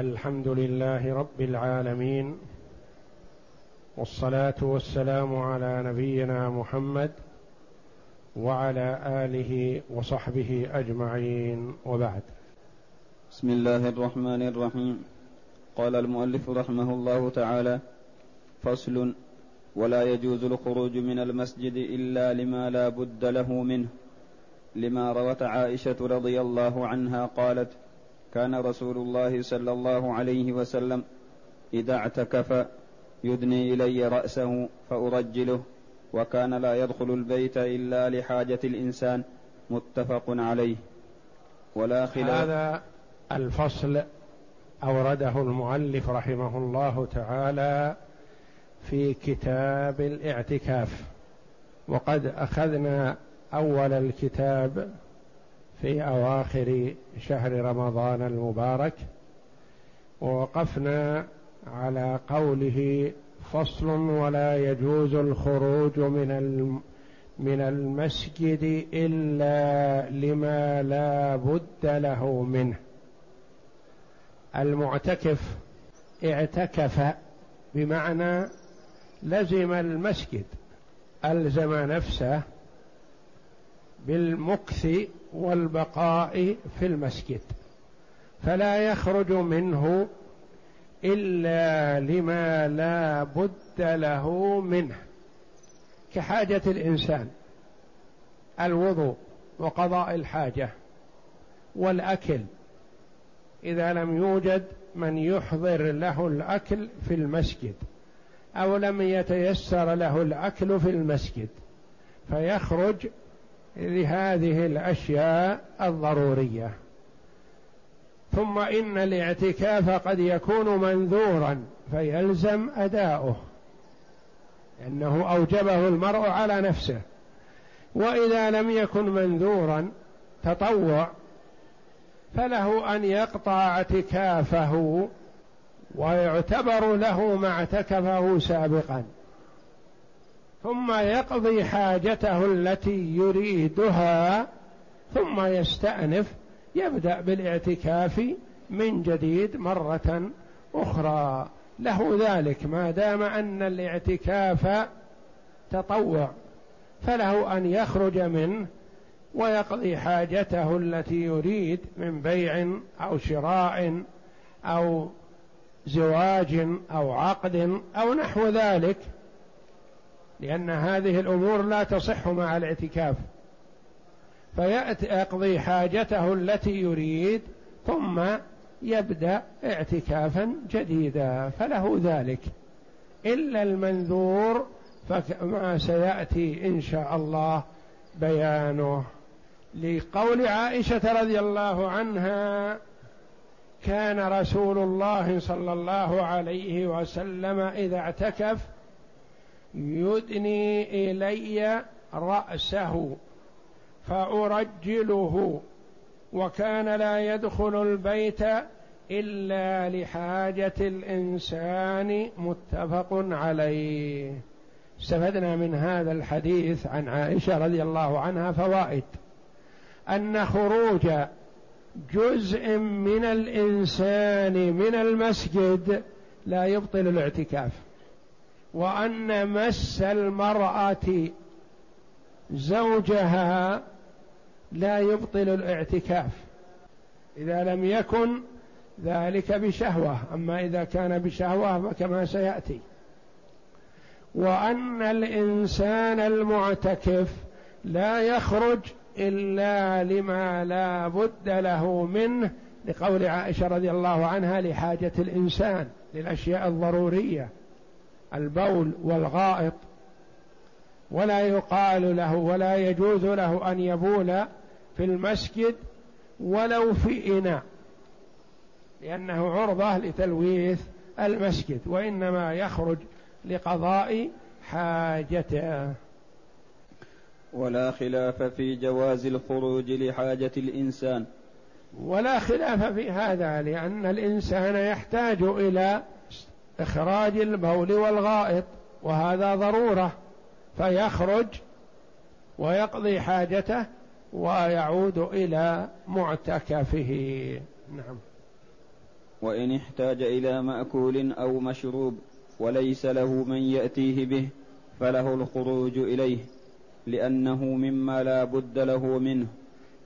الحمد لله رب العالمين والصلاة والسلام على نبينا محمد وعلى آله وصحبه أجمعين وبعد. بسم الله الرحمن الرحيم. قال المؤلف رحمه الله تعالى فصل ولا يجوز الخروج من المسجد إلا لما لا بد له منه. لما روت عائشة رضي الله عنها قالت كان رسول الله صلى الله عليه وسلم إذا اعتكف يدني إلي رأسه فأرجله وكان لا يدخل البيت إلا لحاجة الإنسان متفق عليه. ولا خلاف. هذا الفصل أورده المؤلف رحمه الله تعالى في كتاب الاعتكاف. وقد أخذنا أول الكتاب في أواخر شهر رمضان المبارك ووقفنا على قوله فصل ولا يجوز الخروج من من المسجد إلا لما لا بد له منه. المعتكف اعتكف بمعنى لزم المسجد ألزم نفسه بالمكث والبقاء في المسجد فلا يخرج منه إلا لما لا بد له منه كحاجة الإنسان الوضوء وقضاء الحاجة والأكل. إذا لم يوجد من يحضر له الأكل في المسجد أو لم يتيسر له الأكل في المسجد فيخرج لهذه الأشياء الضرورية. ثم إن الاعتكاف قد يكون منذورا فيلزم أداؤه لأنه أوجبه المرء على نفسه. وإذا لم يكن منذورا تطوع فله أن يقطع اعتكافه ويعتبر له ما اعتكفه سابقا. ثم يقضي حاجته التي يريدها ثم يستأنف يبدأ بالاعتكاف من جديد مرة أخرى. له ذلك ما دام أن الاعتكاف تطوع فله أن يخرج منه ويقضي حاجته التي يريد من بيع أو شراء أو زواج أو عقد أو نحو ذلك. لأن هذه الأمور لا تصح مع الاعتكاف. فيأتي يقضي حاجته التي يريد ثم يبدأ اعتكافا جديدا. فله ذلك. إلا المنذور فما سيأتي إن شاء الله بيانه. لقول عائشة رضي الله عنها كان رسول الله صلى الله عليه وسلم إذا اعتكف يدني إلي رأسه فأرجله وكان لا يدخل البيت إلا لحاجة الإنسان متفق عليه. استفدنا من هذا الحديث عن عائشة رضي الله عنها فوائد. أن خروج جزء من الإنسان من المسجد لا يبطل الاعتكاف. وأن مس المرأة زوجها لا يبطل الاعتكاف. إذا لم يكن ذلك بشهوة أما إذا كان بشهوة فكما سيأتي. وأن الإنسان المعتكف لا يخرج إلا لما لا بد له منه لقول عائشة رضي الله عنها لحاجة الإنسان للأشياء الضرورية. البول والغائط ولا يقال له ولا يجوز له أن يبول في المسجد ولو في إناء لأنه عرضة لتلويث المسجد وإنما يخرج لقضاء حاجته. ولا خلاف في جواز الخروج لحاجة الإنسان. ولا خلاف في هذا لأن الإنسان يحتاج إلى إخراج البول والغائط وهذا ضرورة فيخرج ويقضي حاجته ويعود إلى معتكفه. نعم. وإن احتاج إلى مأكول أو مشروب وليس له من يأتيه به فله الخروج إليه لأنه مما لا بد له منه.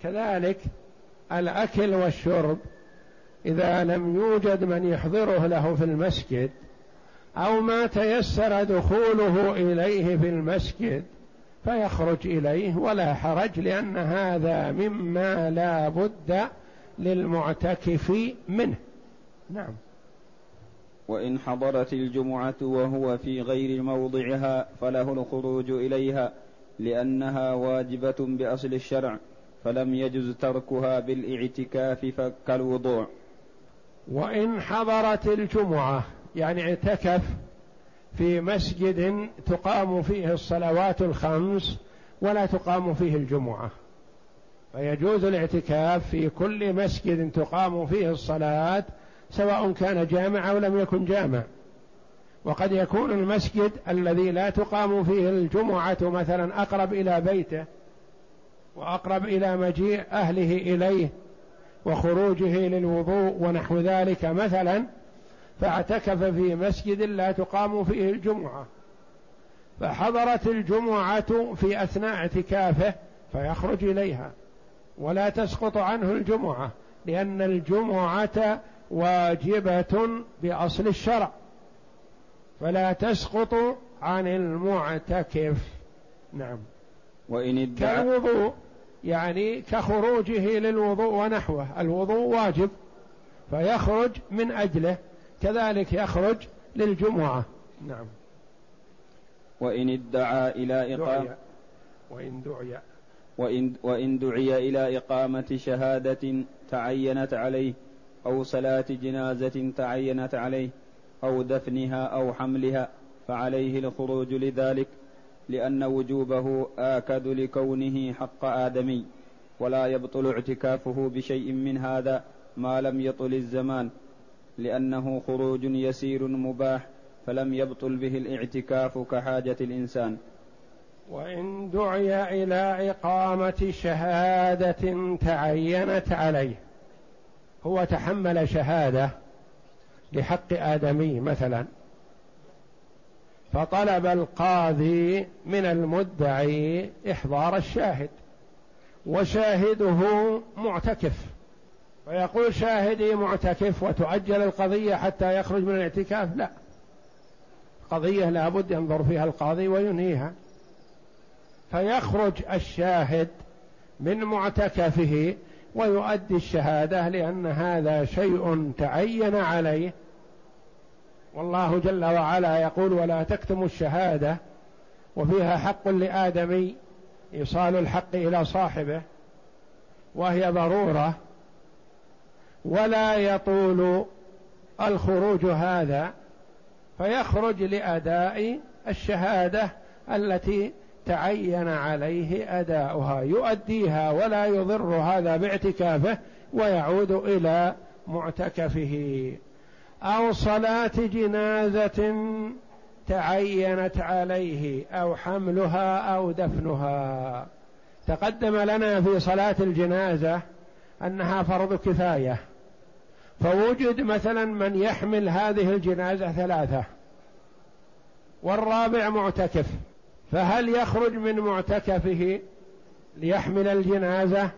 كذلك الأكل والشرب إذا لم يوجد من يحضره له في المسجد أو ما تيسر دخوله إليه في المسجد فيخرج إليه ولا حرج لأن هذا مما لا بد للمعتكف منه. نعم. وإن حضرت الجمعة وهو في غير موضعها فله الخروج إليها لأنها واجبة بأصل الشرع فلم يجز تركها بالإعتكاف كالوضوع وإن حضرت الجمعة يعني اعتكف في مسجد تقام فيه الصلوات الخمس ولا تقام فيه الجمعة. فيجوز الاعتكاف في كل مسجد تقام فيه الصلاة سواء كان جامع أو لم يكن جامع وقد يكون المسجد الذي لا تقام فيه الجمعة مثلا أقرب إلى بيته وأقرب إلى مجيء أهله إليه وخروجه للوضوء ونحو ذلك مثلا فاعتكف في مسجد لا تقام فيه الجمعة. فحضرت الجمعة في أثناء اعتكافه فيخرج إليها ولا تسقط عنه الجمعة لأن الجمعة واجبة بأصل الشرع. فلا تسقط عن المعتكف. نعم. وإن ادعى كالوضوء يعني كخروجه للوضوء ونحوه. الوضوء واجب فيخرج من أجله. كذلك يخرج للجمعة. نعم. وإن ادعى إلى إقامة وإن دعي. وإن, وإن دعي إلى إقامة شهادة تعينت عليه أو صلاة جنازة تعينت عليه أو دفنها أو حملها فعليه الخروج لذلك لأن وجوبه آكد لكونه حق آدمي ولا يبطل اعتكافه بشيء من هذا ما لم يطل الزمان. لأنه خروج يسير مباح فلم يبطل به الاعتكاف كحاجة الإنسان. وإن دعي إلى إقامة شهادة تعينت عليه هو تحمل شهادة لحق آدمي مثلا فطلب القاضي من المدعي إحضار الشاهد وشاهده معتكف. فيقول شاهدي معتكف وتؤجل القضية حتى يخرج من الاعتكاف؟ لا. قضية لابد ينظر فيها القاضي وينهيها. فيخرج الشاهد من معتكفه ويؤدي الشهادة لأن هذا شيء تعين عليه. والله جل وعلا يقول ولا تكتموا الشهادة وفيها حق لآدمي إيصال الحق إلى صاحبه وهي ضرورة. ولا يطول الخروج هذا فيخرج لأداء الشهادة التي تعين عليه أداؤها. يؤديها ولا يضر هذا باعتكافه ويعود إلى معتكفه. أو صلاة جنازة تعينت عليه أو حملها أو دفنها. تقدم لنا في صلاة الجنازة أنها فرض كفاية. فوجد مثلا من يحمل هذه الجنازة ثلاثة والرابع معتكف فهل يخرج من معتكفه ليحمل الجنازة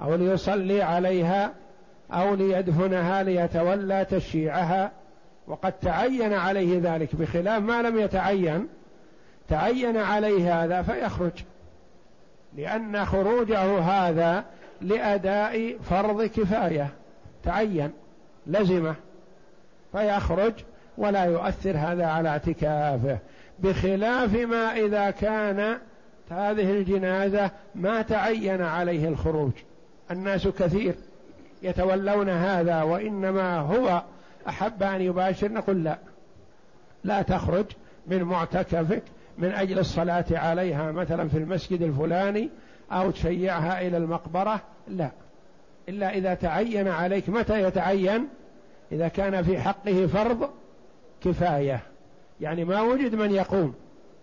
أو ليصلي عليها أو ليدفنها ليتولى تشييعها؟ وقد تعين عليه ذلك بخلاف ما لم يتعين تعين عليه هذا فيخرج. لأن خروجه هذا لأداء فرض كفاية تعين. لزمه فيخرج ولا يؤثر هذا على اعتكافه بخلاف ما إذا كان هذه الجنازة ما تعين عليه الخروج. الناس كثير يتولون هذا وإنما هو أحب أن يباشر نقول لا. لا تخرج من معتكفك من أجل الصلاة عليها مثلا في المسجد الفلاني أو تشيعها إلى المقبرة لا. إلا إذا تعين عليك. متى يتعين؟ إذا كان في حقه فرض كفاية. يعني ما وجد من يقوم.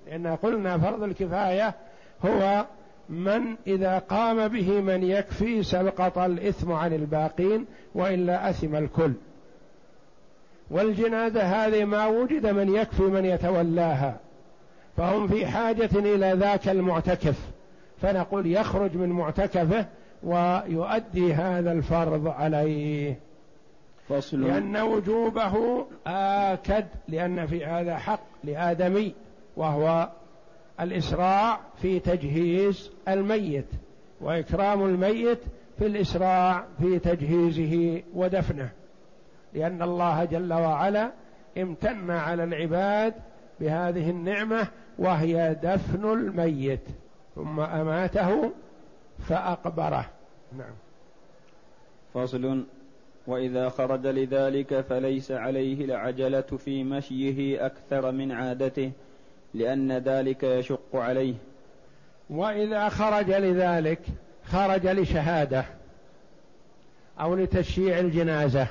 لأن قلنا فرض الكفاية هو من إذا قام به من يكفي سقط الإثم عن الباقين وإلا أثم الكل. والجنازة هذه ما وجد من يكفي من يتولاها. فهم في حاجة إلى ذاك المعتكف. فنقول يخرج من معتكفه ويؤدي هذا الفرض عليه. فصل. لأن وجوبه آكد لأن في هذا حق لآدمي وهو الإسراع في تجهيز الميت وإكرام الميت في الإسراع في تجهيزه ودفنه. لأن الله جل وعلا امتن على العباد بهذه النعمة وهي دفن الميت ثم أماته فأقبره. نعم. فصل وإذا خرج لذلك فليس عليه العجلة في مشيه أكثر من عادته لأن ذلك يشق عليه. وإذا خرج لذلك خرج لشهادة أو لتشييع الجنازة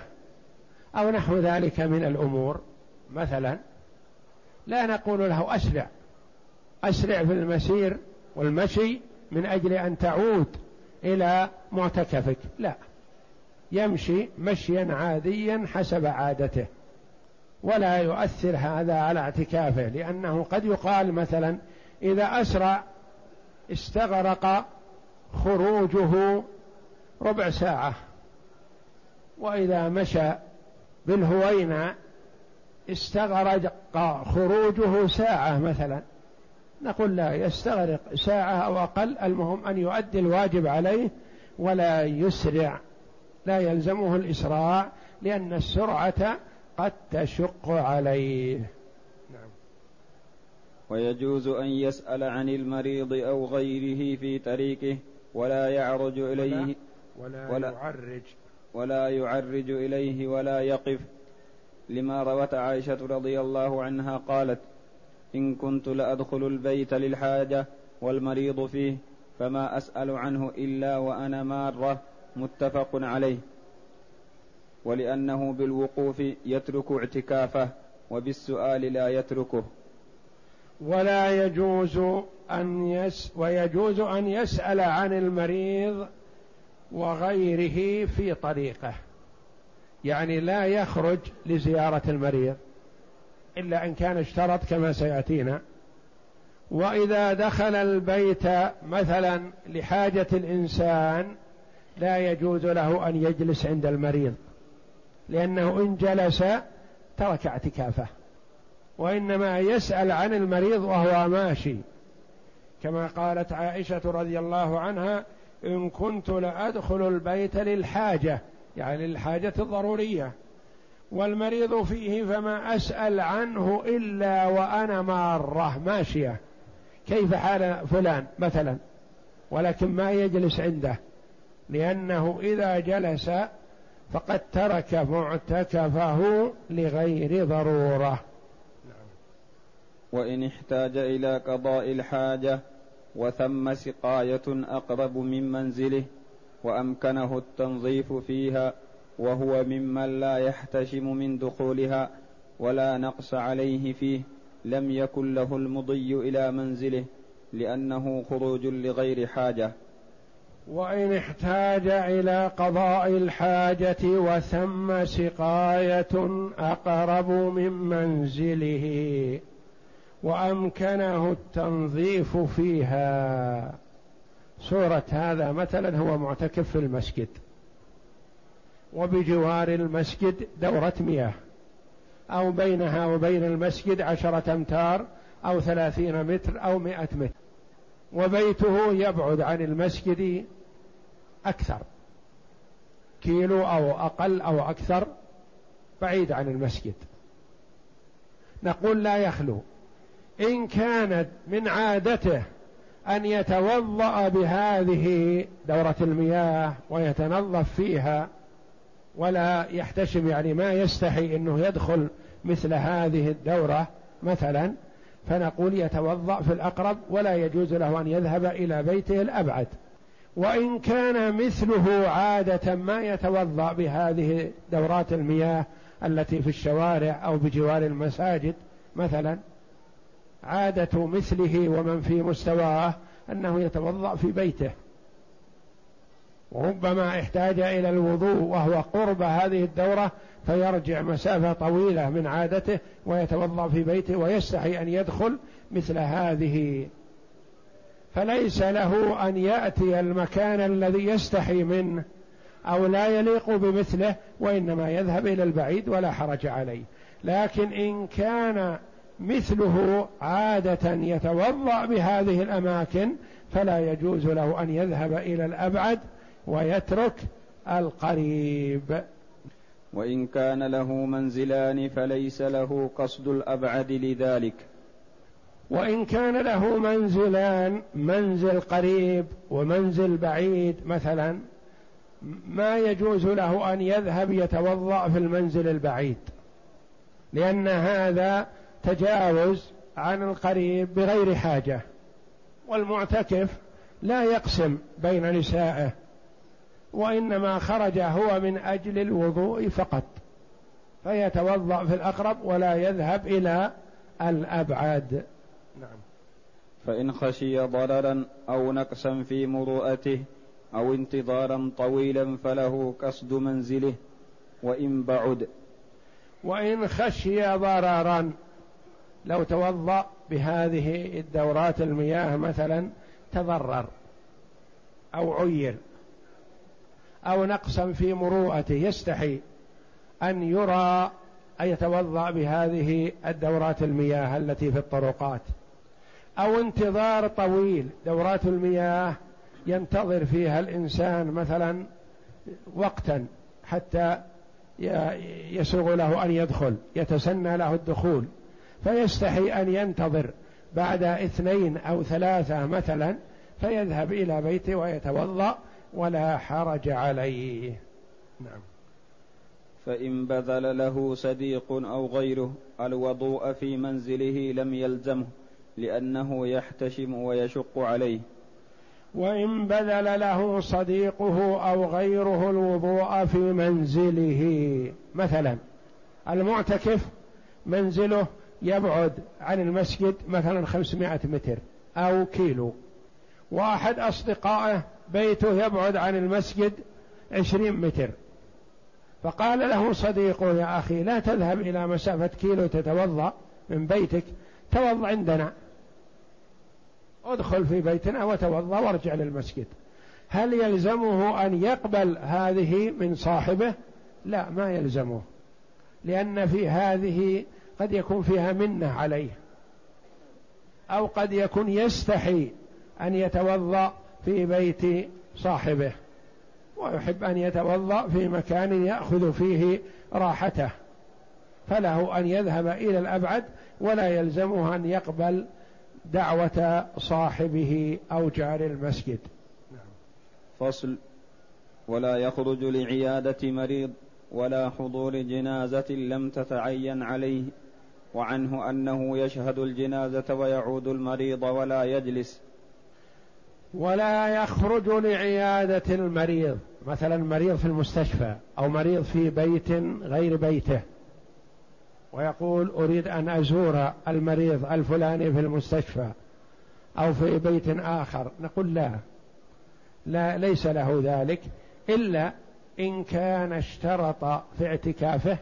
أو نحو ذلك من الأمور. مثلا لا نقول له أسرع أسرع في المسير والمشي من أجل أن تعود إلى معتكفك. لا. يمشي مشيا عاديا حسب عادته. ولا يؤثر هذا على اعتكافه لأنه قد يقال مثلا إذا أسرع استغرق خروجه ربع ساعة وإذا مشى بالهوينة استغرق خروجه ساعة مثلا. نقول لا يستغرق ساعة أو أقل المهم أن يؤدي الواجب عليه ولا يسرع لا يلزمه الإسراع لأن السرعة قد تشق عليه. نعم. ويجوز أن يسأل عن المريض أو غيره في طريقه ولا يعرج إليه ولا, ولا يعرج. ولا يعرج إليه ولا يقف. لما روت عائشة رضي الله عنها قالت إن كنت لأدخل البيت للحاجة والمريض فيه فما أسأل عنه إلا وأنا مارة متفق عليه. ولأنه بالوقوف يترك اعتكافه وبالسؤال لا يتركه. ولا يجوز أن يس ويجوز أن يسأل عن المريض وغيره في طريقه. يعني لا يخرج لزيارة المريض. إلا إن كان اشترط كما سيأتينا. وإذا دخل البيت مثلا لحاجة الإنسان لا يجوز له أن يجلس عند المريض لأنه إن جلس ترك اعتكافه. وإنما يسأل عن المريض وهو ماشي. كما قالت عائشة رضي الله عنها إن كنت لأدخل البيت للحاجة يعني للحاجة الضرورية. والمريض فيه فما أسأل عنه إلا وأنا مارة ماشية. كيف حال فلان مثلا؟ ولكن ما يجلس عنده. لأنه إذا جلس فقد ترك معتكفه لغير ضرورة. وإن احتاج إلى قضاء الحاجة وثم سقاية أقرب من منزله وأمكنه التنظيف فيها وهو ممن لا يحتشم من دخولها ولا نقص عليه فيه لم يكن له المضي إلى منزله لأنه خروج لغير حاجة. وإن احتاج إلى قضاء الحاجة وثم سقاية أقرب من منزله وأمكنه التنظيف فيها. صوره هذا مثلا هو معتكف في المسجد. وبجوار المسجد دورة مياه أو بينها وبين المسجد عشرة أمتار أو ثلاثين متر أو مائه متر. وبيته يبعد عن المسجد أكثر كيلو أو أقل أو أكثر بعيد عن المسجد. نقول لا يخلو. إن كانت من عادته أن يتوضأ بهذه دورة المياه ويتنظف فيها ولا يحتشم يعني ما يستحي أنه يدخل مثل هذه الدورة مثلا فنقول يتوضأ في الأقرب ولا يجوز له أن يذهب إلى بيته الأبعد. وإن كان مثله عادة ما يتوضأ بهذه دورات المياه التي في الشوارع أو بجوار المساجد مثلا عادة مثله ومن في مستواه أنه يتوضأ في بيته. وربما احتاج إلى الوضوء وهو قرب هذه الدورة فيرجع مسافة طويلة من عادته ويتوضأ في بيته ويستحي أن يدخل مثل هذه. فليس له أن يأتي المكان الذي يستحي منه أو لا يليق بمثله وإنما يذهب إلى البعيد ولا حرج عليه. لكن إن كان مثله عادة يتوضأ بهذه الأماكن فلا يجوز له أن يذهب إلى الأبعد ويترك القريب. وإن كان له منزلان فليس له قصد الأبعد لذلك. وإن كان له منزلان منزل قريب ومنزل بعيد مثلا ما يجوز له أن يذهب يتوضأ في المنزل البعيد. لأن هذا تجاوز عن القريب بغير حاجة. والمعتكف لا يقسم بين نسائه. وإنما خرج هو من أجل الوضوء فقط. فيتوضأ في الأقرب ولا يذهب إلى الأبعد. نعم. فإن خشي ضررا أو نقصا في مروءته أو انتظارا طويلا فله قصد منزله وإن بعد. وإن خشي ضررا لو توضأ بهذه الدورات المياه مثلا تضرر أو عير. أو نقصا في مروءته يستحي أن يرى أن يتوضأ بهذه الدورات المياه التي في الطرقات. أو انتظار طويل دورات المياه ينتظر فيها الإنسان مثلا وقتا حتى يسوغ له أن يدخل يتسنى له الدخول. فيستحي أن ينتظر بعد اثنين أو ثلاثة مثلا فيذهب إلى بيته ويتوضأ. ولا حرج عليه. نعم. فإن بذل له صديق أو غيره الوضوء في منزله لم يلزمه لأنه يحتشم ويشق عليه. وإن بذل له صديقه أو غيره الوضوء في منزله. مثلا المعتكف منزله يبعد عن المسجد مثلا خمسمائة متر أو كيلو. وأحد أصدقائه بيته يبعد عن المسجد عشرين متر. فقال له صديقه يا أخي لا تذهب إلى مسافة كيلو تتوضأ من بيتك توضأ عندنا. ادخل في بيتنا وتوضأ وارجع للمسجد. هل يلزمه أن يقبل هذه من صاحبه؟ لا ما يلزمه لأن في هذه قد يكون فيها منة عليه أو قد يكون يستحي أن يتوضأ في بيت صاحبه ويحب أن يتوضأ في مكان يأخذ فيه راحته. فله أن يذهب إلى الأبعد ولا يلزمه أن يقبل دعوة صاحبه أو جار المسجد. فصل ولا يخرج لعيادة مريض ولا حضور جنازة لم تتعين عليه وعنه أنه يشهد الجنازة ويعود المريض ولا يجلس. ولا يخرج لعيادة المريض مثلا مريض في المستشفى أو مريض في بيت غير بيته. ويقول أريد أن أزور المريض الفلاني في المستشفى أو في بيت آخر. نقول لا. لا ليس له ذلك. إلا إن كان اشترط في اعتكافه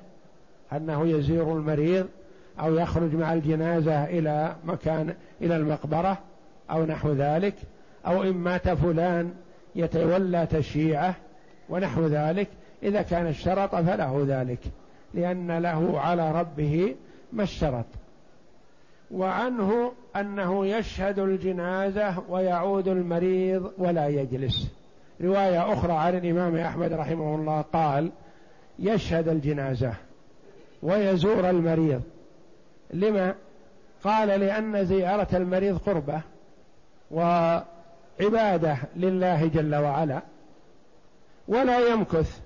أنه يزور المريض أو يخرج مع الجنازة إلى مكان إلى المقبرة أو نحو ذلك. أو إن مات فلان يتولى تشييعه ونحو ذلك. إذا كان اشترط فله ذلك لأن له على ربه ما اشترط وعنه أنه يشهد الجنازة ويعود المريض ولا يجلس. رواية أخرى عن الإمام أحمد رحمه الله قال يشهد الجنازة ويزور المريض. لما؟ قال لأن زيارة المريض قربة وعبادة لله جل وعلا ولا يمكث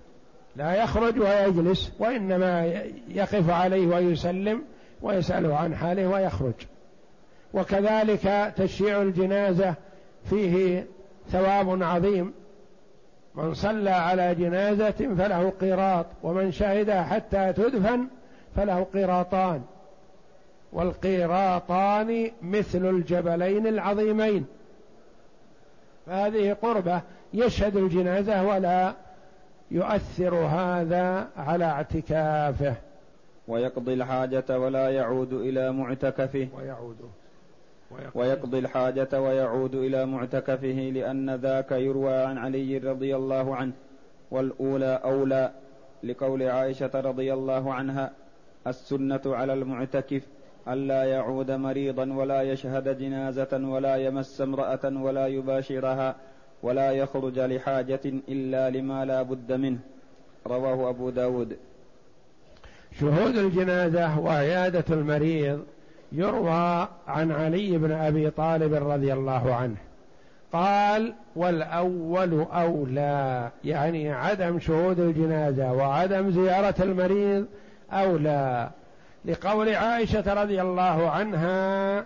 لا يخرج ويجلس وإنما يقف عليه ويسلم ويسأله عن حاله ويخرج. وكذلك تشييع الجنازة فيه ثواب عظيم. من صلى على جنازة فله قيراط ومن شهدها حتى تدفن فله قيراطان. والقيراطان مثل الجبلين العظيمين. فهذه قربة يشهد الجنازة ولا يؤثر هذا على اعتكافه. ويقضي الحاجة ولا يعود إلى معتكفه. ويعود. ويقضي الحاجة ويعود إلى معتكفه لأن ذاك يروى عن علي رضي الله عنه والأولى أولى لقول عائشة رضي الله عنها السنة على المعتكف. ألا يعود مريضا ولا يشهد جنازة ولا يمس امرأة ولا يباشرها ولا يخرج لحاجة إلا لما لا بد منه. رواه أبو داود. شهود الجنازة وعيادة المريض يروى عن علي بن أبي طالب رضي الله عنه. قال والأول أولى. يعني عدم شهود الجنازة وعدم زيارة المريض أولى. لقول عائشة رضي الله عنها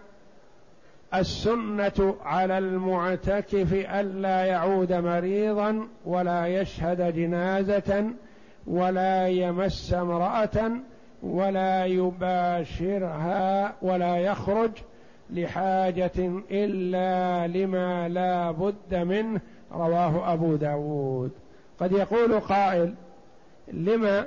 السنة على المعتكف ألا يعود مريضا ولا يشهد جنازة ولا يمس امرأة ولا يباشرها ولا يخرج لحاجة إلا لما لا بد منه رواه أبو داود. قد يقول قائل لما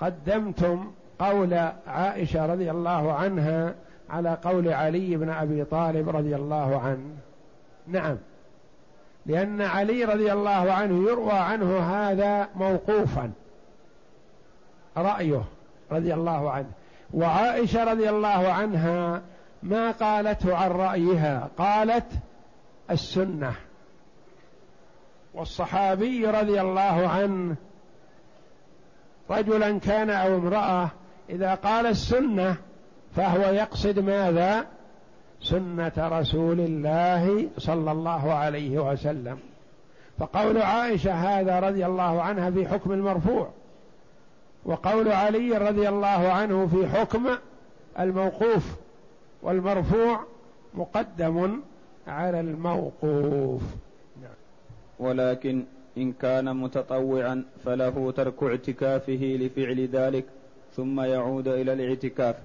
قدمتم قول عائشة رضي الله عنها على قول علي بن أبي طالب رضي الله عنه. نعم. لأن علي رضي الله عنه يروى عنه هذا موقوفا. رأيه رضي الله عنه. وعائشة رضي الله عنها ما قالته عن رأيها؟ قالت السنة. والصحابي رضي الله عنه رجلا كان أو امرأة إذا قال السنة فهو يقصد ماذا؟ سنة رسول الله صلى الله عليه وسلم. فقول عائشة هذا رضي الله عنها في حكم المرفوع وقول علي رضي الله عنه في حكم الموقوف والمرفوع مقدم على الموقوف. نعم. ولكن إن كان متطوعا فله ترك اعتكافه لفعل ذلك. ثم يعود إلى الاعتكاف.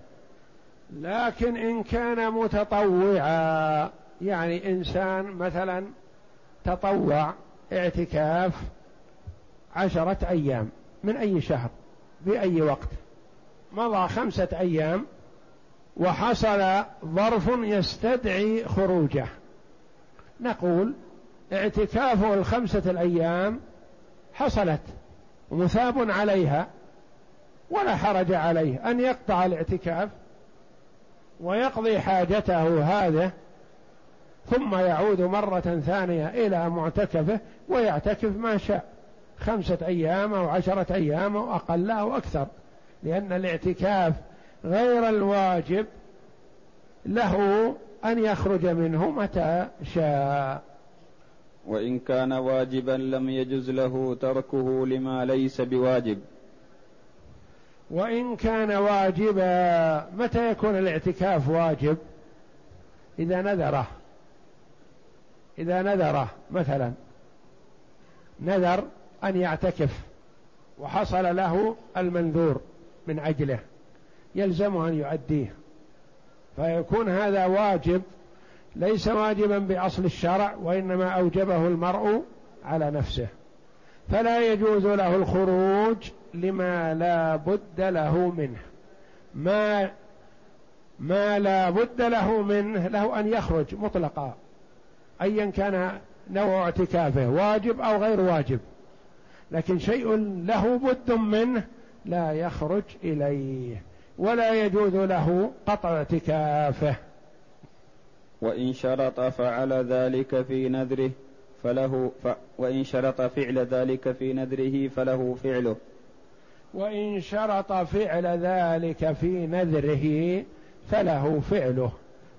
لكن إن كان متطوعا يعني إنسان مثلا تطوع اعتكاف عشرة أيام من أي شهر؟ بأي وقت؟ مضى خمسة أيام وحصل ظرف يستدعي خروجه. نقول اعتكافه الخمسة الأيام حصلت ومثاب عليها ولا حرج عليه أن يقطع الاعتكاف ويقضي حاجته هذه ثم يعود مرة ثانية إلى معتكفه ويعتكف ما شاء خمسة أيام أو عشرة أيام أو أقل أو أكثر لأن الاعتكاف غير الواجب له أن يخرج منه متى شاء. وإن كان واجبا لم يجز له تركه لما ليس بواجب. وإن كان واجبا متى يكون الاعتكاف واجب؟ إذا نذره. إذا نذره مثلا. نذر أن يعتكف وحصل له المنذور من أجله. يلزمه أن يؤديه فيكون هذا واجب ليس واجبا بأصل الشرع وإنما أوجبه المرء على نفسه. فلا يجوز له الخروج لما لا بد له منه. ما ما لا بد له منه له أن يخرج مطلقا أيا كان نوع اعتكافه واجب أو غير واجب. لكن شيء له بد منه لا يخرج إليه ولا يجوز له قطع اعتكافه. وإن شرط فعل ذلك في نذره فله ف... وإن شرط فعل ذلك في نذره فله فعله. وإن شرط فعل ذلك في نذره فله فعله.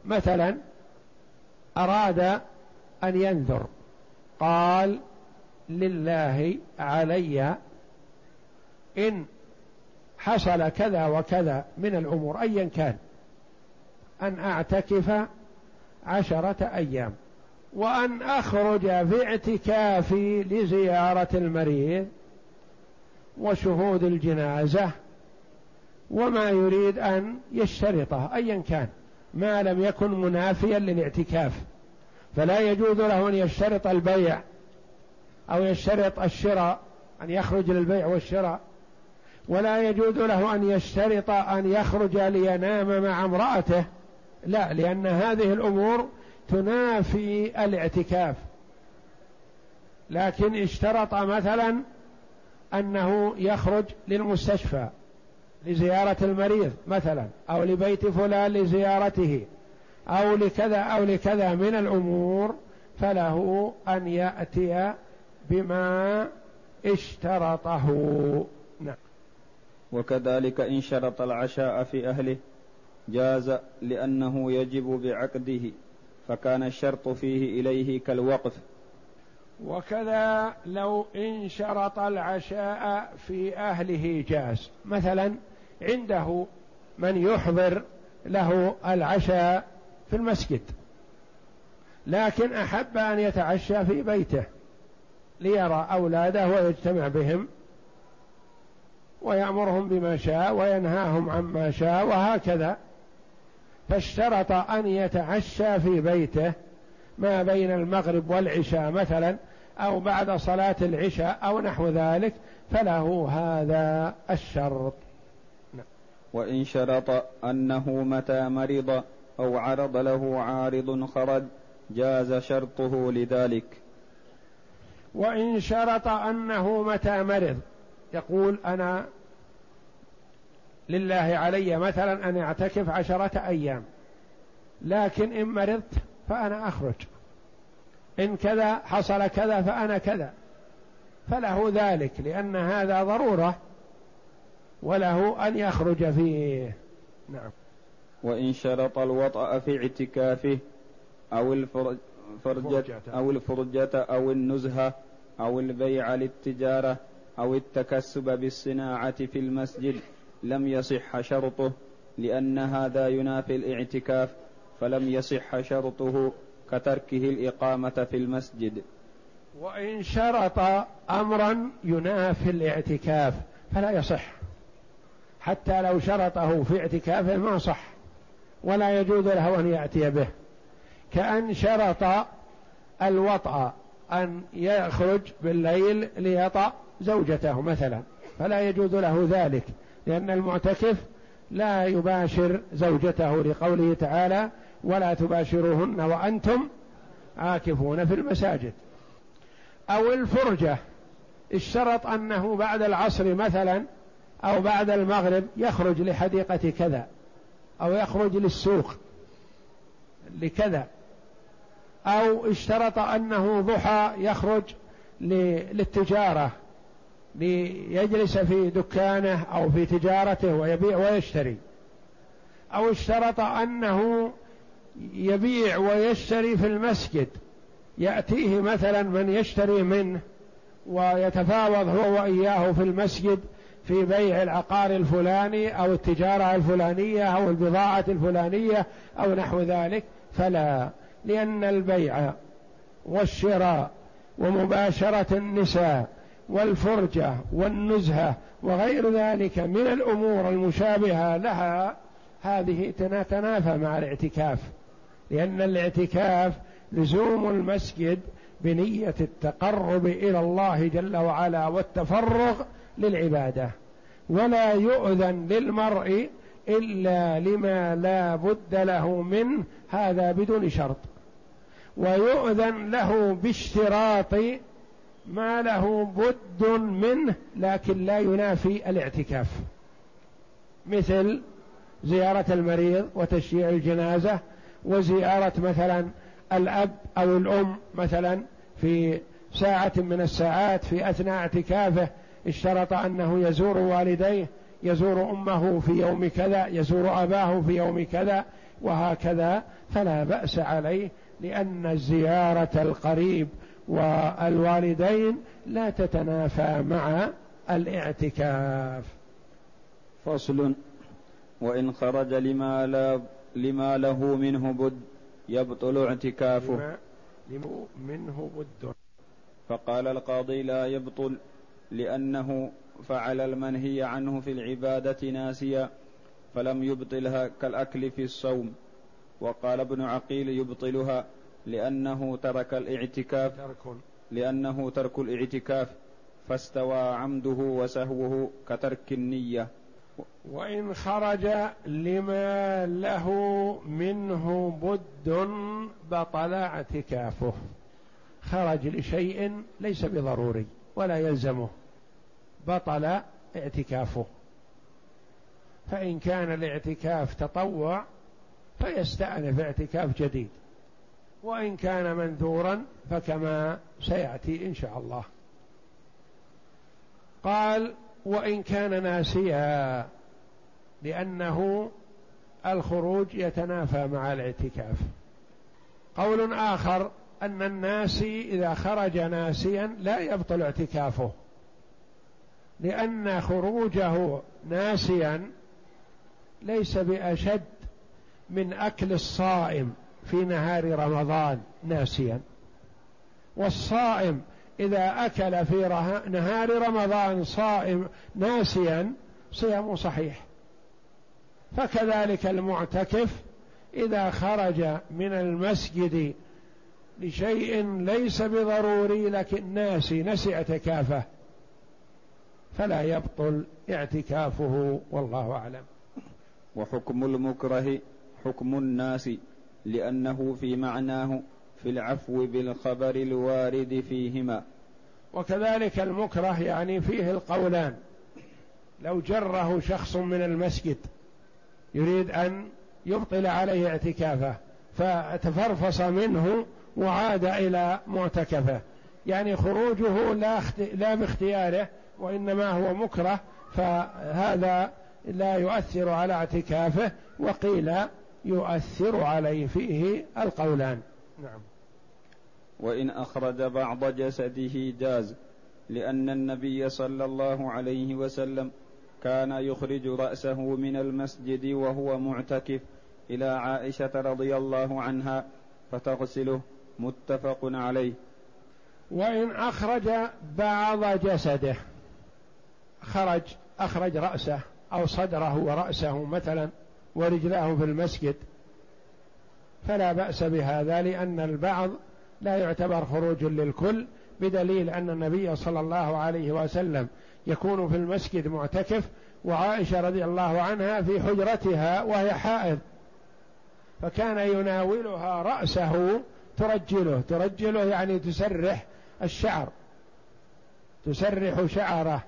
مثلا أراد أن ينذر. قال لله علي إن حصل كذا وكذا من الأمور أيا كان أن أعتكف عشرة أيام. وأن أخرج في اعتكافي لزيارة المريض وشهود الجنازة وما يريد أن يشترطه أيا كان ما لم يكن منافيا للاعتكاف. فلا يجوز له أن يشترط البيع أو يشترط الشراء أن يخرج للبيع والشراء. ولا يجوز له أن يشترط أن يخرج لينام مع امرأته لا لأن هذه الأمور تنافي الاعتكاف. لكن اشترط مثلا أنه يخرج للمستشفى لزيارة المريض مثلا أو لبيت فلان لزيارته أو لكذا أو لكذا من الأمور فله أن يأتي بما اشترطه. نعم. وكذلك إن شرط العشاء في أهله جاز لأنه يجب بعقده. فكان الشرط فيه إليه كالوقف. وكذا لو إن شرط العشاء في أهله جاز. مثلا عنده من يحضر له العشاء في المسجد لكن أحب أن يتعشى في بيته ليرى أولاده ويجتمع بهم ويأمرهم بما شاء وينهاهم عما شاء وهكذا. فاشترط أن يتعشى في بيته ما بين المغرب والعشاء مثلا أو بعد صلاة العشاء أو نحو ذلك فله هذا الشرط نعم. وإن شرط أنه متى مرض أو عرض له عارض خرج جاز شرطه لذلك وإن شرط أنه متى مرض يقول أنا لله علي مثلا أن أعتكف عشرة أيام لكن إن مرضت فأنا أخرج. إن كذا حصل كذا فأنا كذا. فله ذلك لأن هذا ضرورة وله أن يخرج فيه. نعم. وإن شرط الوطأ في اعتكافه أو الفرجة أو الفرجة أو النزهة أو البيع للتجارة أو التكسب بالصناعة في المسجد لم يصح شرطه لأن هذا ينافي الاعتكاف فلم يصح شرطه كتركه الإقامة في المسجد. وإن شرط أمرا ينافي الاعتكاف فلا يصح. حتى لو شرطه في اعتكافه ما صح. ولا يجوز له أن يأتي به. كأن شرط الوطأ أن يخرج بالليل ليطأ زوجته مثلا فلا يجوز له ذلك. لأن المعتكف لا يباشر زوجته لقوله تعالى ولا تباشروهن وأنتم عاكفون في المساجد. أو الفرجة اشترط أنه بعد العصر مثلا أو بعد المغرب يخرج لحديقة كذا أو يخرج للسوق لكذا. أو اشترط أنه ضحى يخرج للتجارة. ليجلس في دكانه أو في تجارته ويبيع ويشتري. أو اشترط أنه يبيع ويشتري في المسجد. يأتيه مثلا من يشتري منه ويتفاوض هو وإياه في المسجد في بيع العقار الفلاني أو التجارة الفلانية أو البضاعة الفلانية أو نحو ذلك. فلا لأن البيع والشراء ومباشرة النساء والفرجة والنزهة وغير ذلك من الأمور المشابهة لها هذه تتنافى مع الاعتكاف لأن الاعتكاف لزوم المسجد بنية التقرب إلى الله جل وعلا والتفرغ للعبادة. ولا يؤذن للمرء إلا لما لا بد له منه هذا بدون شرط. ويؤذن له باشتراط ما له بد منه لكن لا ينافي الاعتكاف. مثل زيارة المريض وتشييع الجنازة وزيارة مثلا الأب أو الأم مثلا في ساعة من الساعات في أثناء اعتكافه اشترط أنه يزور والديه يزور أمه في يوم كذا يزور أباه في يوم كذا وهكذا. فلا بأس عليه لأن الزيارة القريب والوالدين لا تتنافى مع الاعتكاف. فصل. وإن خرج لما لا لما له منه بد يبطل اعتكافه. لما منه بد. فقال القاضي لا يبطل لأنه فعل المنهي عنه في العبادة ناسيا فلم يبطلها كالأكل في الصوم. وقال ابن عقيل يبطلها لأنه ترك الاعتكاف. ترك لأنه ترك الاعتكاف. فاستوى عمده وسهوه كترك النية. وإن خرج لما له منه بد بطل اعتكافه. خرج لشيء ليس بضروري ولا يلزمه. بطل اعتكافه. فإن كان الاعتكاف تطوع فيستأنف اعتكاف جديد. وإن كان منذورا فكما سيأتي إن شاء الله. قال وإن كان ناسيا لأنه الخروج يتنافى مع الاعتكاف. قول آخر أن الناسي إذا خرج ناسيا لا يبطل اعتكافه لأن خروجه ناسيا ليس بأشد من أكل الصائم. في نهار رمضان ناسيا. والصائم إذا أكل في نهار رمضان صائم ناسيا صيامه صحيح. فكذلك المعتكف إذا خرج من المسجد لشيء ليس بضروري لكن ناسي نسي اعتكافه فلا يبطل اعتكافه والله أعلم. وحكم المكره حكم الناس. لأنه في معناه في العفو بالخبر الوارد فيهما. وكذلك المكره يعني فيه القولان. لو جره شخص من المسجد يريد أن يبطل عليه اعتكافه فتفرفص منه وعاد إلى معتكفه. يعني خروجه لا, لا باختياره وإنما هو مكره فهذا لا يؤثر على اعتكافه. وقيل يؤثر عليه فيه القولان. نعم. وإن أخرج بعض جسده جاز لأن النبي صلى الله عليه وسلم كان يخرج رأسه من المسجد وهو معتكف إلى عائشة رضي الله عنها فتغسله متفق عليه. وإن أخرج بعض جسده خرج أخرج رأسه أو صدره ورأسه مثلا ورجلاه في المسجد. فلا بأس بهذا لأن البعض لا يعتبر خروج للكل بدليل أن النبي صلى الله عليه وسلم يكون في المسجد معتكف وعائشة رضي الله عنها في حجرتها وهي حائض. فكان يناولها رأسه ترجله ترجله يعني تسرح الشعر تسرح شعره.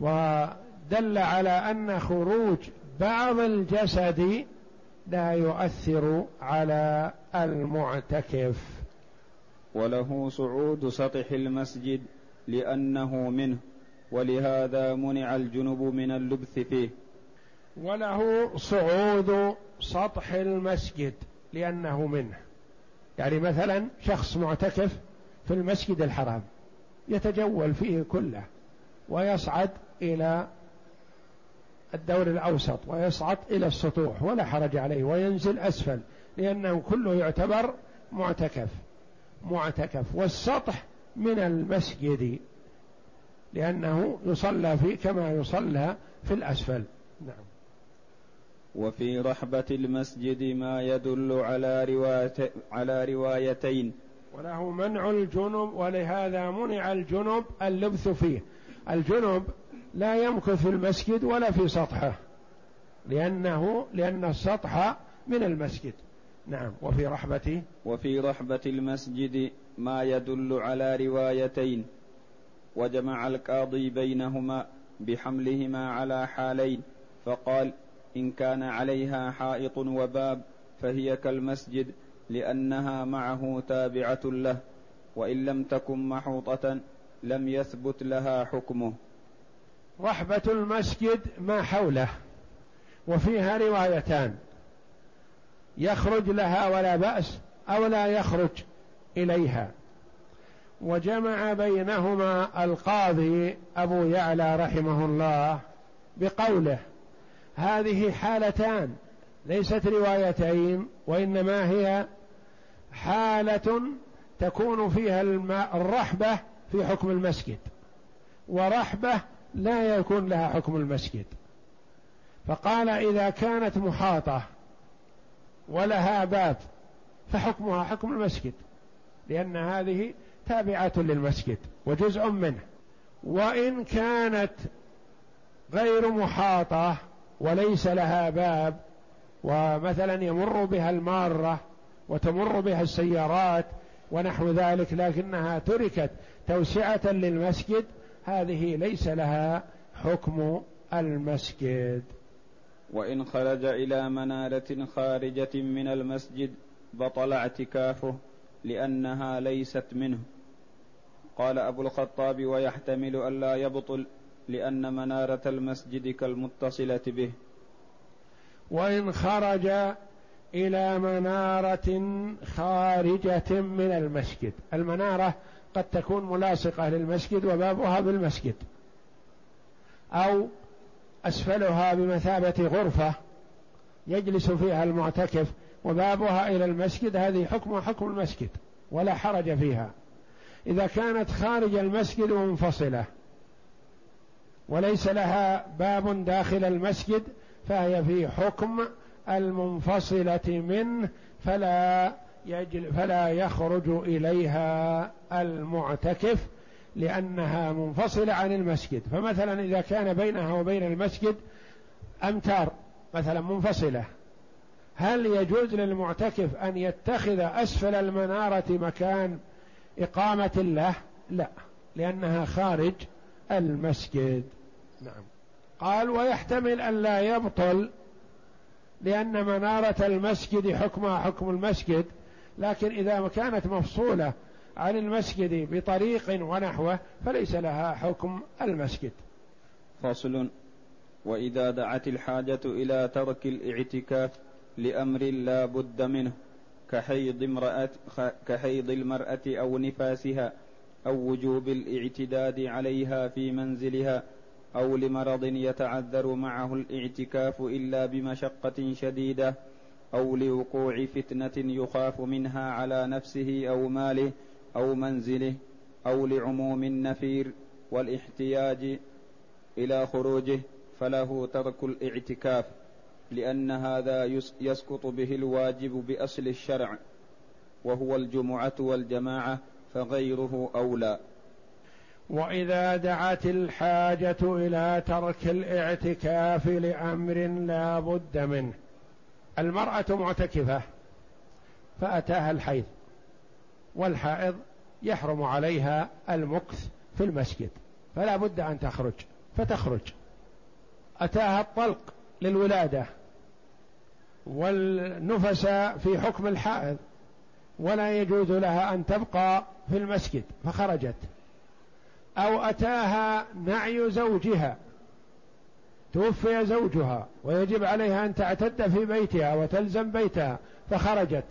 ودل على أن خروج بعض الجسد لا يؤثر على المعتكف. وله صعود سطح المسجد لأنه منه ولهذا منع الجنب من اللبث فيه. وله صعود سطح المسجد لأنه منه. يعني مثلا شخص معتكف في المسجد الحرام يتجول فيه كله ويصعد إلى الدور الأوسط ويصعد إلى السطوح ولا حرج عليه وينزل أسفل لأنه كله يعتبر معتكف. معتكف. والسطح من المسجد لأنه يصلى فيه كما يصلى في الأسفل. نعم. وفي رحبة المسجد ما يدل على رواية على روايتين. وله منع الجنب ولهذا منع الجنب اللبث فيه. الجنب لا يمكث في المسجد ولا في سطحه لأنه لأن السطح من المسجد. نعم وفي رحبة وفي رحبة المسجد ما يدل على روايتين وجمع القاضي بينهما بحملهما على حالين فقال إن كان عليها حائط وباب فهي كالمسجد لأنها معه تابعة له وإن لم تكن محوطة لم يثبت لها حكمه. رحبة المسجد ما حوله وفيها روايتان يخرج لها ولا بأس أو لا يخرج إليها. وجمع بينهما القاضي أبو يعلى رحمه الله بقوله هذه حالتان ليست روايتين وإنما هي حالة تكون فيها الرحبة في حكم المسجد. ورحبة لا يكون لها حكم المسجد. فقال إذا كانت محاطة ولها باب فحكمها حكم المسجد. لأن هذه تابعة للمسجد وجزء منه. وإن كانت غير محاطة وليس لها باب ومثلا يمر بها المارة وتمر بها السيارات ونحو ذلك لكنها تركت توسعة للمسجد. هذه ليس لها حكم المسجد. وإن خرج إلى منارة خارجة من المسجد بطل اعتكافه لأنها ليست منه. قال أبو الخطاب ويحتمل ألا يبطل لأن منارة المسجد كالمتصلة به. وإن خرج إلى منارة خارجة من المسجد. المنارة قد تكون ملاصقة للمسجد وبابها بالمسجد. أو أسفلها بمثابة غرفة يجلس فيها المعتكف وبابها إلى المسجد. هذه حكم حكم المسجد ولا حرج فيها. إذا كانت خارج المسجد منفصلة وليس لها باب داخل المسجد فهي في حكم المنفصلة منه فلا يجل فلا يخرج إليها المعتكف لأنها منفصلة عن المسجد. فمثلا إذا كان بينها وبين المسجد أمتار مثلا منفصلة هل يجوز للمعتكف أن يتخذ أسفل المنارة مكان إقامة له لا لأنها خارج المسجد. نعم. قال ويحتمل أن لا يبطل لأن منارة المسجد حكمها حكم المسجد لكن إذا كانت مفصولة عن المسجد بطريق ونحوه فليس لها حكم المسجد. فصل وإذا دعت الحاجة إلى ترك الاعتكاف لأمر لا بد منه كحيض امرأة كحيض المرأة أو نفاسها أو وجوب الاعتداد عليها في منزلها أو لمرض يتعذر معه الاعتكاف إلا بمشقة شديدة أو لوقوع فتنة يخاف منها على نفسه أو ماله أو منزله أو لعموم النفير والاحتياج إلى خروجه فله ترك الاعتكاف لأن هذا يسقط به الواجب بأصل الشرع وهو الجمعة والجماعة فغيره أولى. وإذا دعت الحاجة إلى ترك الاعتكاف لأمر لا بد منه. المرأة معتكفة فأتاها الحيض والحائض يحرم عليها المكث في المسجد فلا بد أن تخرج فتخرج. أتاها الطلق للولادة والنفس في حكم الحائض ولا يجوز لها أن تبقى في المسجد فخرجت. أو أتاها نعي زوجها. توفي زوجها ويجب عليها أن تعتد في بيتها وتلزم بيتها فخرجت.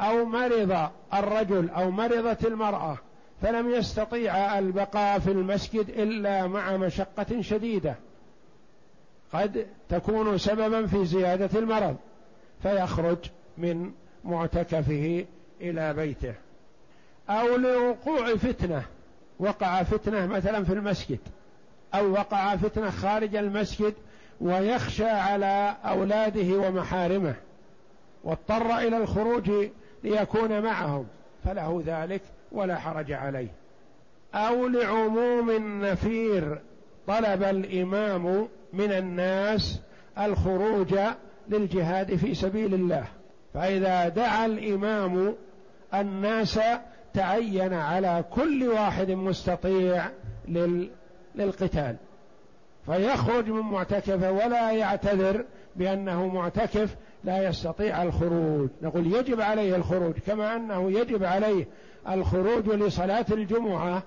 أو مرض الرجل أو مرضت المرأة فلم يستطيع البقاء في المسجد إلا مع مشقة شديدة. قد تكون سببا في زيادة المرض فيخرج من معتكفه إلى بيته. أو لوقوع فتنة وقع فتنة مثلا في المسجد أو وقع فتنة خارج المسجد ويخشى على أولاده ومحارمه واضطر إلى الخروج ليكون معهم فله ذلك ولا حرج عليه. أو لعموم النفير طلب الإمام من الناس الخروج للجهاد في سبيل الله. فإذا دعا الإمام الناس تعين على كل واحد مستطيع لل... للقتال. فيخرج من معتكفه ولا يعتذر بأنه معتكف لا يستطيع الخروج. نقول يجب عليه الخروج كما أنه يجب عليه الخروج لصلاة الجمعة.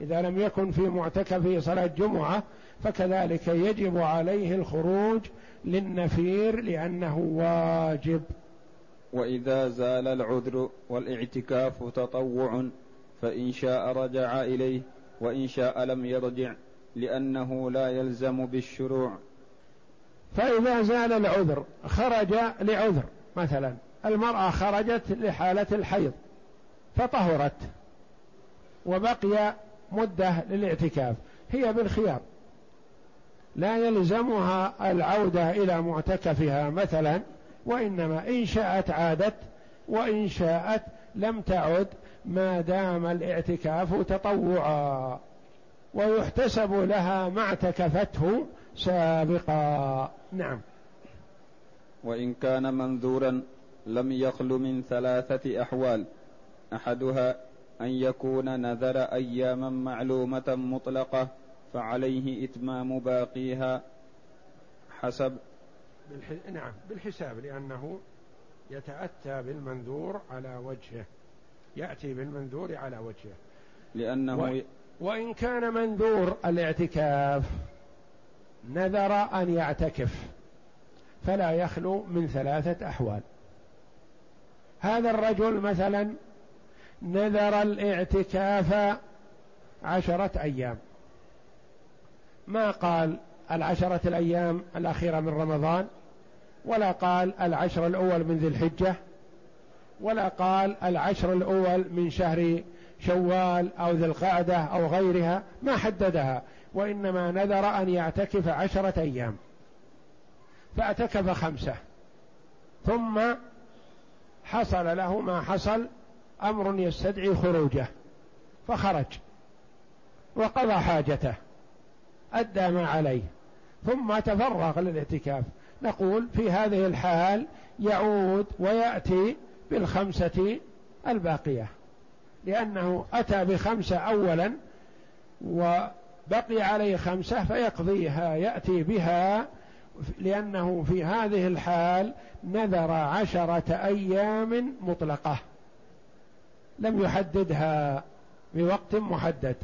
إذا لم يكن في معتكفه صلاة جمعة فكذلك يجب عليه الخروج للنفير لأنه واجب. وإذا زال العذر والإعتكاف تطوع فإن شاء رجع إليه وإن شاء لم يرجع لأنه لا يلزم بالشروع. فإذا زال العذر خرج لعذر مثلا المرأة خرجت لحالة الحيض فطهرت وبقي مدة للإعتكاف هي بالخيار. لا يلزمها العودة إلى معتكفها مثلا وإنما إن شاءت عادت وإن شاءت لم تعد ما دام الاعتكاف تطوعا ويحتسب لها ما اعتكفته سابقا. نعم. وإن كان منذورا لم يخل من ثلاثة أحوال أحدها أن يكون نذر أياما معلومة مطلقة فعليه إتمام باقيها حسب بالح... نعم بالحساب لأنه يتأتى بالمنذور على وجهه. يأتي بالمنذور على وجهه. لأنه و... وإن كان منذور الاعتكاف نذر أن يعتكف فلا يخلو من ثلاثة أحوال. هذا الرجل مثلا نذر الاعتكاف عشرة أيام. ما قال العشرة الأيام الأخيرة من رمضان ولا قال العشر الأول من ذي الحجة ولا قال العشر الأول من شهر شوال أو ذي القعدة أو غيرها ما حددها وإنما نذر أن يعتكف عشرة أيام. فاعتكف خمسة. ثم حصل له ما حصل أمر يستدعي خروجه فخرج وقضى حاجته أدى ما عليه. ثم تفرغ للاعتكاف. نقول في هذه الحال يعود ويأتي بالخمسة الباقية. لأنه أتى بخمسة أولا وبقي عليه خمسة فيقضيها يأتي بها لأنه في هذه الحال نذر عشرة أيام مطلقة. لم يحددها بوقت محدد.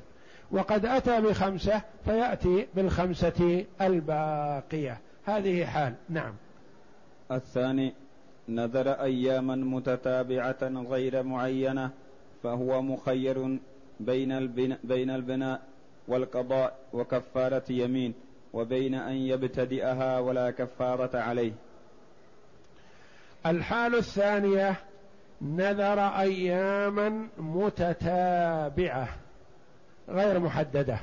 وقد أتى بخمسة فيأتي بالخمسة الباقية. هذه حال. نعم. الثاني نذر أياما متتابعة غير معينة فهو مخير بين البناء, بين البناء والقضاء وكفارة يمين وبين أن يبتدئها ولا كفارة عليه. الحال الثانية نذر أياما متتابعة. غير محددة.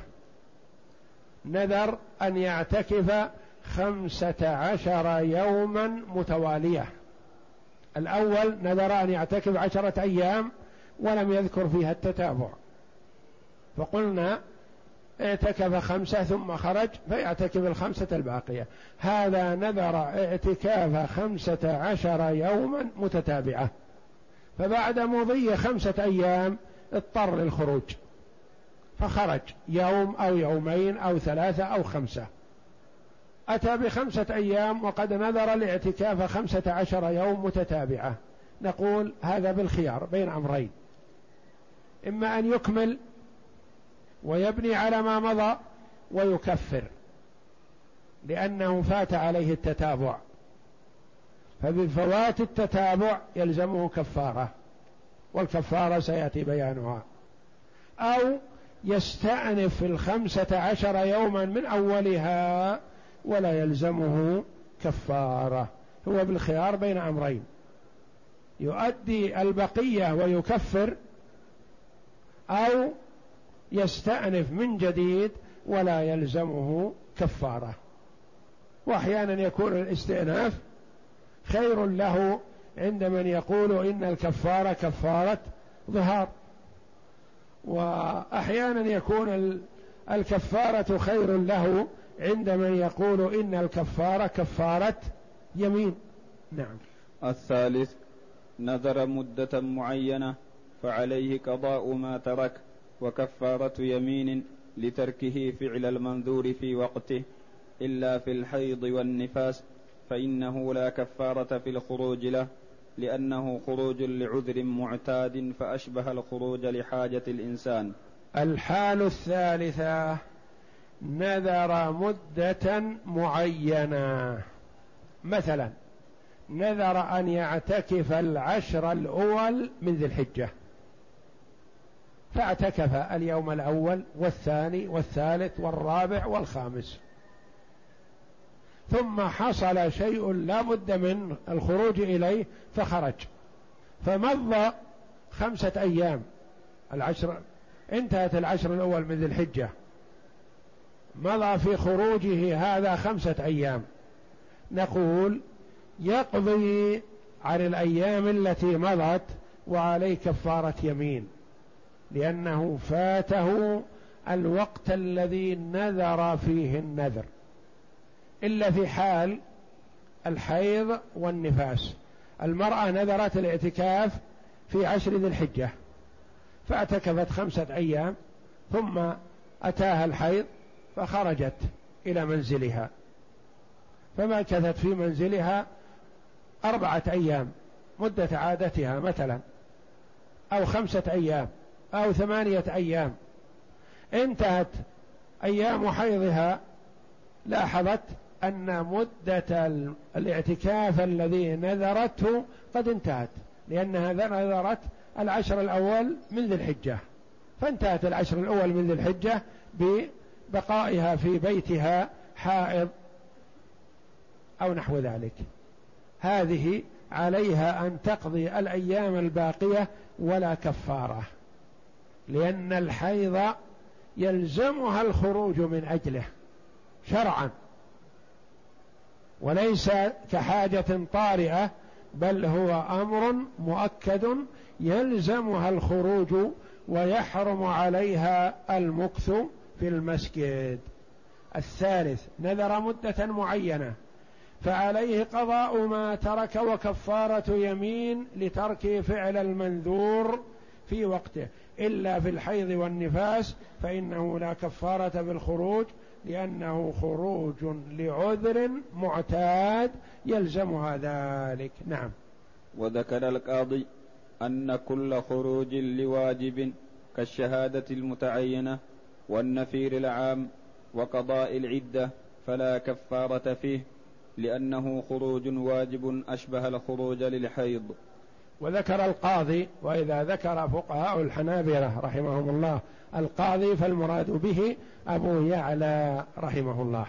نذر أن يعتكف خمسة عشر يوما متوالية. الأول نذر أن يعتكف عشرة أيام ولم يذكر فيها التتابع. فقلنا اعتكف خمسة ثم خرج فيعتكف الخمسة الباقية. هذا نذر اعتكاف خمسة عشر يوما متتابعة. فبعد مضي خمسة أيام اضطر للخروج. فخرج يوم أو يومين أو ثلاثة أو خمسة. أتى بخمسة أيام وقد نذر الاعتكاف خمسة عشر يوم متتابعة. نقول هذا بالخيار بين أمرين. إما أن يكمل ويبني على ما مضى ويكفر لأنه فات عليه التتابع. فبفوات التتابع يلزمه كفارة والكفارة سيأتي بيانها. أو يستأنف الخمسة عشر يوما من أولها ولا يلزمه كفارة. هو بالخيار بين أمرين. يؤدي البقية ويكفر أو يستأنف من جديد ولا يلزمه كفارة. وأحيانا يكون الاستئناف خير له عند من يقول إن الكفارة كفارة ظهار. وأحيانا يكون الكفارة خير له عند من يقول إن الكفارة كفارة يمين. نعم. الثالث نذر مدة معينة فعليه قضاء ما ترك وكفارة يمين لتركه فعل المنذور في وقته إلا في الحيض والنفاس فإنه لا كفارة في الخروج له. لأنه خروج لعذر معتاد فأشبه الخروج لحاجة الإنسان. الحال الثالثة نذر مدة معينة. مثلا نذر أن يعتكف العشر الأول من ذي الحجة. فاعتكف اليوم الأول والثاني والثالث والرابع والخامس. ثم حصل شيء لا بد من الخروج إليه فخرج. فمضى خمسة أيام. العشر انتهت العشر الأول من ذي الحجة. مضى في خروجه هذا خمسة أيام. نقول يقضي عن الأيام التي مضت وعليه كفارة يمين. لأنه فاته الوقت الذي نذر فيه النذر. إلا في حال الحيض والنفاس. المرأة نذرت الاعتكاف في عشر ذي الحجة فاعتكفت خمسة أيام ثم أتاها الحيض فخرجت إلى منزلها. فمكثت في منزلها أربعة أيام مدة عادتها مثلا أو خمسة أيام أو ثمانية أيام. انتهت أيام حيضها لاحظت أن مدة الاعتكاف الذي نذرته قد انتهت لأنها نذرت العشر الأول من ذي الحجة. فانتهت العشر الأول من ذي الحجة ببقائها في بيتها حائض أو نحو ذلك. هذه عليها أن تقضي الأيام الباقية ولا كفارة لأن الحيض يلزمها الخروج من أجله شرعا. وليس كحاجة طارئة بل هو أمر مؤكد يلزمها الخروج ويحرم عليها المكث في المسجد. الثالث نذر مدة معينة فعليه قضاء ما ترك وكفارة يمين لترك فعل المنذور في وقته. إلا في الحيض والنفاس فإنه لا كفارة بالخروج لأنه خروج لعذر معتاد يلزمها ذلك. نعم. وذكر القاضي أن كل خروج لواجب كالشهادة المتعينة والنفير العام وقضاء العدة فلا كفارة فيه لأنه خروج واجب أشبه الخروج للحيض. وذكر القاضي وإذا ذكر فقهاء الحنابلة رحمهم الله القاضي فالمراد به أبو يعلى رحمه الله.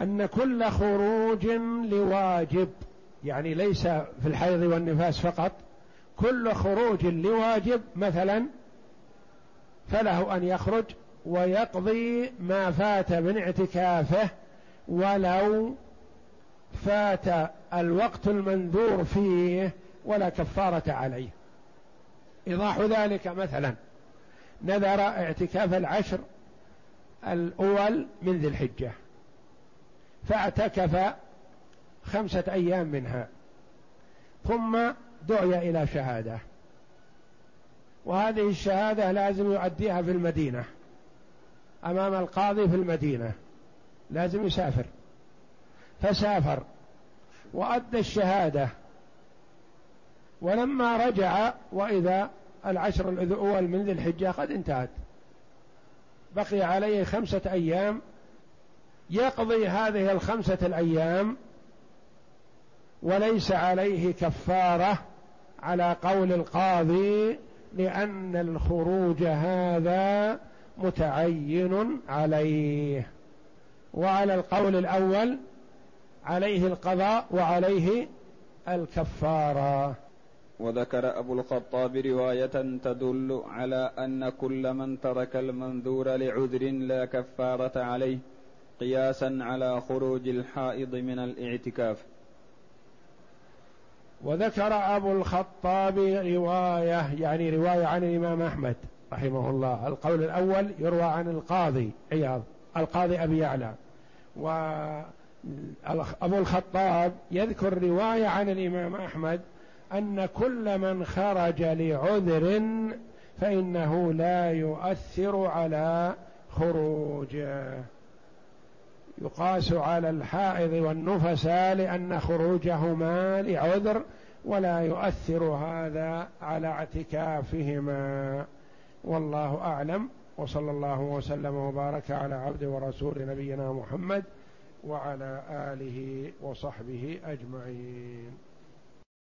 أن كل خروج لواجب يعني ليس في الحيض والنفاس فقط كل خروج لواجب مثلا فله أن يخرج ويقضي ما فات من اعتكافه ولو فات الوقت المنذور فيه ولا كفارة عليه. إيضاح ذلك مثلا نذر اعتكاف العشر الأول من ذي الحجة فاعتكف خمسة أيام منها ثم دعي إلى شهادة. وهذه الشهادة لازم يؤديها في المدينة أمام القاضي في المدينة لازم يسافر. فسافر وأدى الشهادة ولما رجع وإذا العشر الأول من ذي الحجة قد انتهت. بقي عليه خمسة أيام. يقضي هذه الخمسة الأيام وليس عليه كفارة على قول القاضي لأن الخروج هذا متعين عليه. وعلى القول الأول عليه القضاء وعليه الكفارة. وذكر أبو الخطاب رواية تدل على أن كل من ترك المنذور لعذر لا كفارة عليه قياسا على خروج الحائض من الاعتكاف. وذكر أبو الخطاب رواية يعني رواية عن الإمام أحمد رحمه الله. القول الأول يروى عن القاضي عياض. القاضي أبي يعلى. وأبو الخطاب يذكر رواية عن الإمام أحمد أن كل من خرج لعذر فإنه لا يؤثر على خروجه. يقاس على الحائض والنفساء لأن خروجهما لعذر ولا يؤثر هذا على اعتكافهما. والله أعلم. وصلى الله وسلم وبارك على عبد ورسول نبينا محمد وعلى آله وصحبه أجمعين.